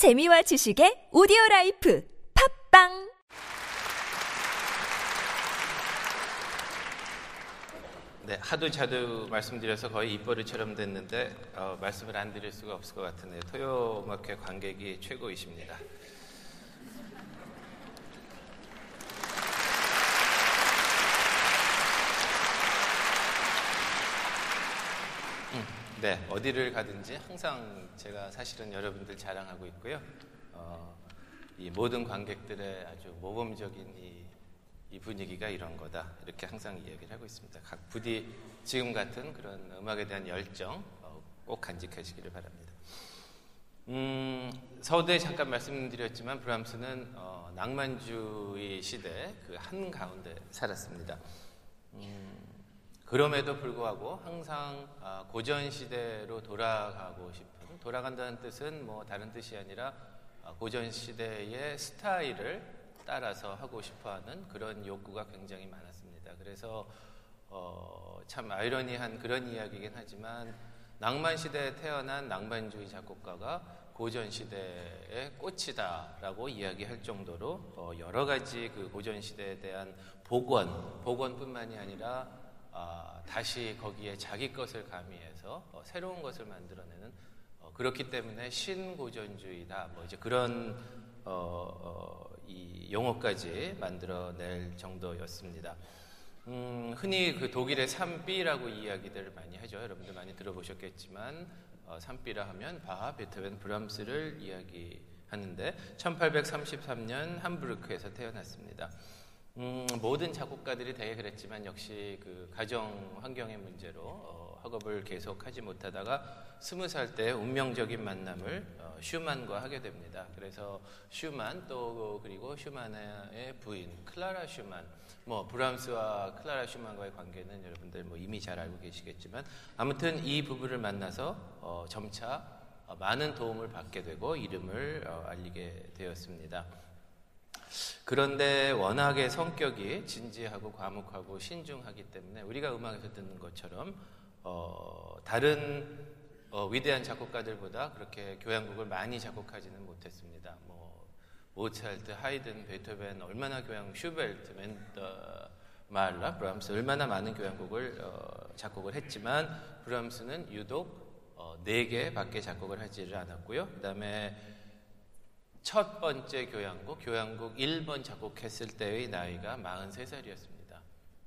재미와 지식의 오디오 라이프 팟빵 네, 하도 자주 말씀드려서 거의 입버릇처럼 됐는데 어, 말씀을 안 드릴 수가 없을 것 같은데 토요음악회 관객이 최고이십니다. 음, 네, 어디를 가든지 항상 제가 사실은 여러분들 자랑하고 있고요. 어, 이 모든 관객들의 아주 모범적인 이, 이 분위기가 이런 거다. 이렇게 항상 이야기를 하고 있습니다. 각 부디 지금 같은 그런 음악에 대한 열정 어, 꼭 간직하시기를 바랍니다. 음, 서두에 잠깐 말씀드렸지만 브람스는 어, 낭만주의 시대 그 한 가운데 살았습니다. 음, 그럼에도 불구하고 항상 아, 고전 시대로 돌아가고 싶은 돌아간다는 뜻은 뭐 다른 뜻이 아니라 아, 고전 시대의 스타일을 따라서 하고 싶어하는 그런 욕구가 굉장히 많았습니다. 그래서 어, 참 아이러니한 그런 이야기이긴 하지만 낭만 시대에 태어난 낭만주의 작곡가가 고전 시대의 꽃이다라고 이야기할 정도로 어, 여러 가지 그 고전 시대에 대한 복원, 복원뿐만이 아니라 아, 다시 거기에 자기 것을 가미해서 어, 새로운 것을 만들어내는 어, 그렇기 때문에 신고전주의다 뭐 이제 그런 어, 어, 이 용어까지 만들어낼 정도였습니다. 음, 흔히 그 독일의 산비라고 이야기들을 많이 하죠. 여러분들 많이 들어보셨겠지만 어, 산비라 하면 바하, 베토벤, 브람스를 이야기하는데 1833년 함부르크에서 태어났습니다. 음, 모든 작곡가들이 되게 그랬지만 역시 그 가정 환경의 문제로 어, 학업을 계속하지 못하다가 스무 살 때 운명적인 만남을 어, 슈만과 하게 됩니다. 그래서 슈만 또 그리고 슈만의 부인 클라라 슈만, 뭐 브람스와 클라라 슈만과의 관계는 여러분들 뭐 이미 잘 알고 계시겠지만 아무튼 이 부부를 만나서 어, 점차 어, 많은 도움을 받게 되고 이름을 어, 알리게 되었습니다. 그런데 워낙에 성격이 진지하고 과묵하고 신중하기 때문에 우리가 음악에서 듣는 것처럼 어, 다른 어, 위대한 작곡가들보다 그렇게 교향곡을 많이 작곡하지는 못했습니다. 뭐 모차르트, 하이든, 베토벤 얼마나 교향, 슈베르트, 멘델, 말러, 브람스 얼마나 많은 교향곡을 어, 작곡을 했지만 브람스는 유독 어, 4개밖에 작곡을 하지를 않았고요. 그다음에 첫 번째 교향곡, 교향곡 1번 작곡했을 때의 나이가 43살이었습니다.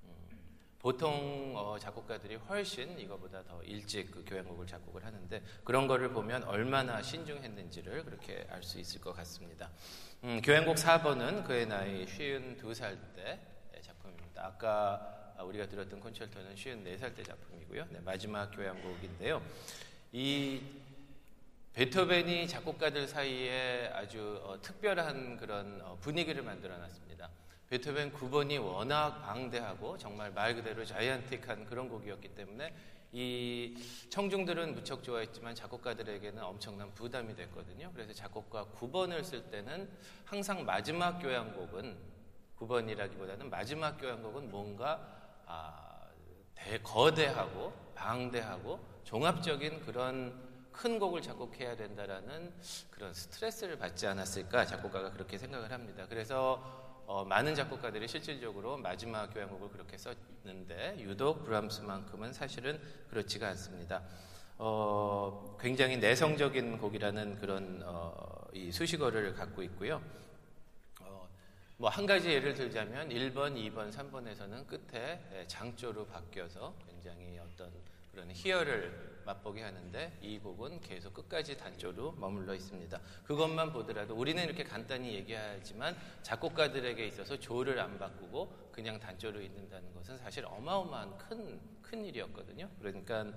음, 보통 어, 작곡가들이 훨씬 이거보다 더 일찍 그 교향곡을 작곡을 하는데 그런 거를 보면 얼마나 신중했는지를 그렇게 알 수 있을 것 같습니다. 음, 교향곡 4번은 그의 나이 52살 때 작품입니다. 아까 우리가 들었던 콘체르토는 54살 때 작품이고요. 네, 마지막 교향곡인데요. 이 베토벤이 작곡가들 사이에 아주 어, 특별한 그런 어, 분위기를 만들어 놨습니다. 베토벤 9번이 워낙 방대하고 정말 말 그대로 자이언틱한 그런 곡이었기 때문에 이 청중들은 무척 좋아했지만 작곡가들에게는 엄청난 부담이 됐거든요. 그래서 작곡가 9번을 쓸 때는 항상 마지막 교향곡은 9번이라기보다는 마지막 교향곡은 뭔가 아, 대거대하고 방대하고 종합적인 그런 큰 곡을 작곡해야 된다라는 그런 스트레스를 받지 않았을까 작곡가가 그렇게 생각을 합니다. 그래서 어, 많은 작곡가들이 실질적으로 마지막 교향곡을 그렇게 썼는데 유독 브람스만큼은 사실은 그렇지가 않습니다. 어, 굉장히 내성적인 곡이라는 그런 어, 이 수식어를 갖고 있고요. 뭐 한 가지 예를 들자면 1번, 2번, 3번에서는 끝에 장조로 바뀌어서 굉장히 어떤 그런 희열을 맛보게 하는데 이 곡은 계속 끝까지 단조로 머물러 있습니다. 그것만 보더라도 우리는 이렇게 간단히 얘기하지만 작곡가들에게 있어서 조를 안 바꾸고 그냥 단조로 있는다는 것은 사실 어마어마한 큰, 큰 일이었거든요. 그러니까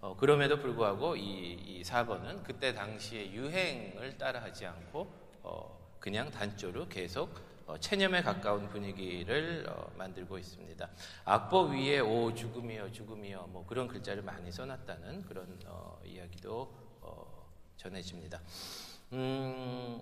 어, 그럼에도 불구하고 이, 이 4번은 그때 당시의 유행을 따라하지 않고 어, 그냥 단조로 계속 어, 체념에 가까운 분위기를 어, 만들고 있습니다. 악보 위에 오 죽음이여 죽음이여 뭐 그런 글자를 많이 써놨다는 그런 어, 이야기도 어, 전해집니다. 음,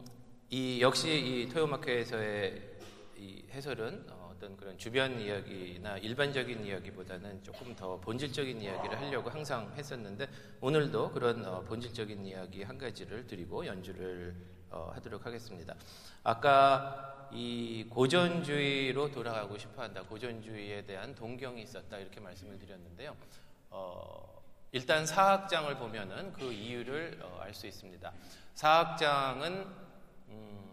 이 역시 이 토요마켓에서의 이 해설은 어떤 그런 주변 이야기나 일반적인 이야기보다는 조금 더 본질적인 이야기를 하려고 항상 했었는데 오늘도 그런 본질적인 이야기 한 가지를 드리고 연주를 어, 하도록 하겠습니다. 아까 이 고전주의로 돌아가고 싶어 한다. 고전주의에 대한 동경이 있었다. 이렇게 말씀을 드렸는데요. 어, 일단 사학장을 보면은 그 이유를 어, 알수 있습니다. 사학장은 음,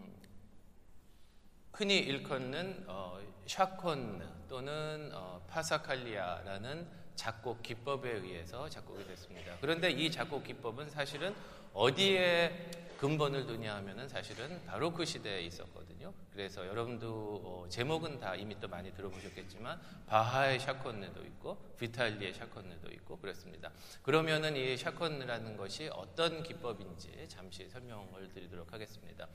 흔히 일컫는 어, 샤콘 또는 어, 파사칼리아라는 작곡 기법에 의해서 작곡이 됐습니다. 그런데 이 작곡 기법은 사실은 어디에 근본을 두냐 하면은 사실은 바로크 시대에 있었거든요. 그래서 여러분도 어, 제목은 다 이미 또 많이 들어보셨겠지만 바하의 샤콘느도 있고 비탈리의 샤콘느도 있고 그렇습니다. 그러면은 이 샤콘느라는 것이 어떤 기법인지 잠시 설명을 드리도록 하겠습니다.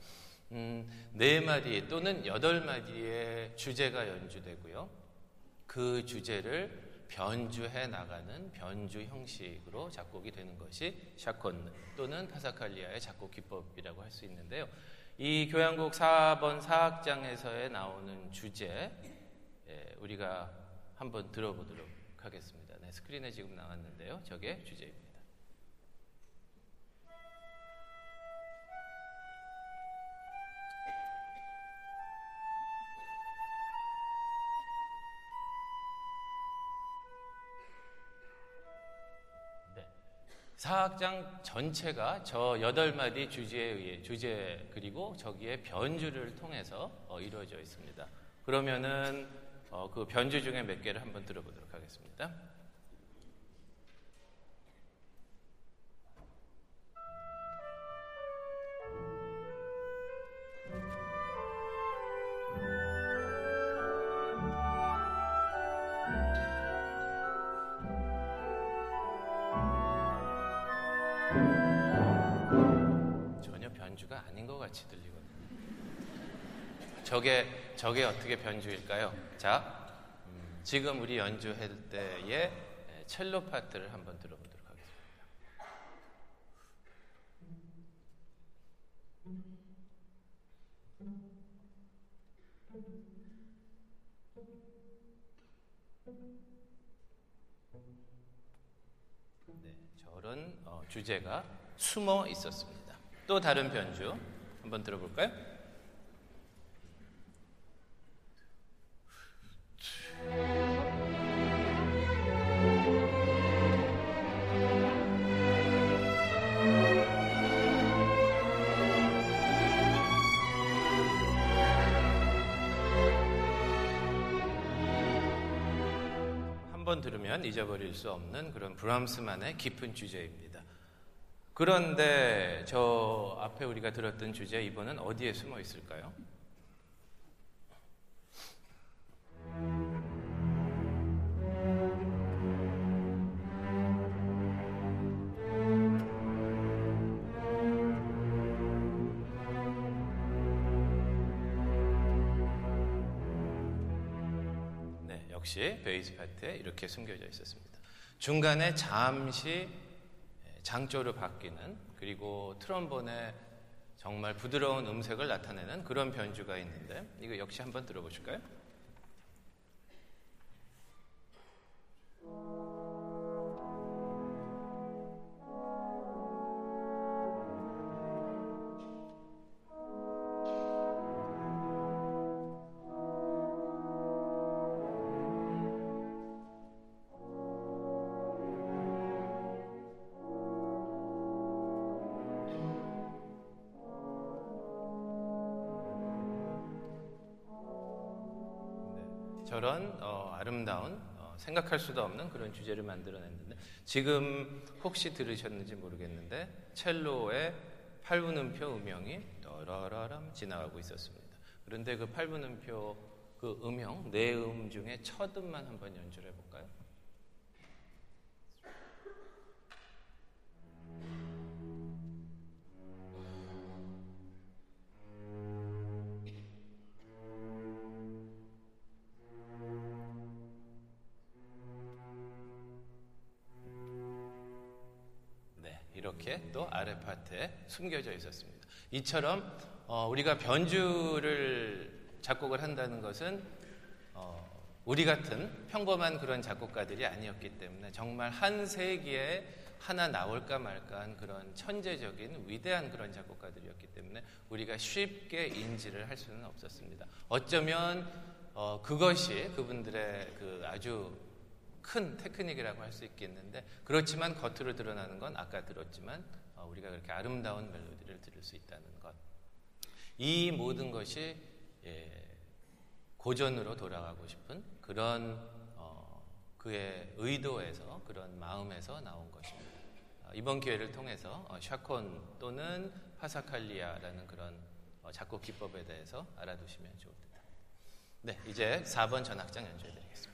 음, 네 마디 또는 여덟 마디의 주제가 연주되고요. 그 주제를 변주해 나가는 변주 형식으로 작곡이 되는 것이 샤콘 또는 파사칼리아의 작곡 기법이라고 할 수 있는데요. 이 교향곡 4번 사악장에서의 나오는 주제 예, 우리가 한번 들어보도록 하겠습니다. 네, 스크린에 지금 나왔는데요. 저게 주제입니다. 사악장 전체가 저 여덟 마디 주제에 의해 주제 그리고 저기에 변주를 통해서 어, 이루어져 있습니다. 그러면은 어, 그 변주 중에 몇 개를 한번 들어보도록 하겠습니다. 같이 들리거든요. 저게 저게 어떻게 변주일까요? 자, 음, 지금 우리 연주할 때의 첼로 파트를 한번 들어보도록 하겠습니다. 네, 저런 어, 주제가 숨어 있었습니다. 또 다른 변주. 한번 들어볼까요? 한번 들으면 잊어버릴 수 없는 그런 브람스만의 깊은 주제입니다. 그런데 저 앞에 우리가 들었던 주제 이번은 어디에 숨어 있을까요? 네, 역시 베이스 파트에 이렇게 숨겨져 있었습니다. 중간에 잠시 장조로 바뀌는 그리고 트럼본의 정말 부드러운 음색을 나타내는 그런 변주가 있는데 이거 역시 한번 들어보실까요? 저런 어, 아름다운 어, 생각할 수도 없는 그런 주제를 만들어냈는데 지금 혹시 들으셨는지 모르겠는데 첼로의 8분음표 음영이 떠라라람 지나가고 있었습니다. 그런데 그 8분음표 그 음영 네 음 중에 첫 음만 한번 연주를 해볼까요? 이렇게 또 아래 파트에 숨겨져 있었습니다. 이처럼 어, 우리가 변주를 작곡을 한다는 것은 어, 우리 같은 평범한 그런 작곡가들이 아니었기 때문에 정말 한 세기의 하나 나올까 말까한 그런 천재적인 위대한 그런 작곡가들이었기 때문에 우리가 쉽게 인지를 할 수는 없었습니다. 어쩌면 어, 그것이 그분들의 그 아주 큰 테크닉이라고 할 수 있겠는데 그렇지만 겉으로 드러나는 건 아까 들었지만 어, 우리가 그렇게 아름다운 멜로디를 들을 수 있다는 것. 이 모든 것이 예, 고전으로 돌아가고 싶은 그런 어, 그의 의도에서 그런 마음에서 나온 것입니다. 어, 이번 기회를 통해서 어, 샤콘 또는 파사칼리아라는 그런 어, 작곡 기법에 대해서 알아두시면 좋을 듯합니다. 네, 이제 4번 전악장 연주해 드리겠습니다.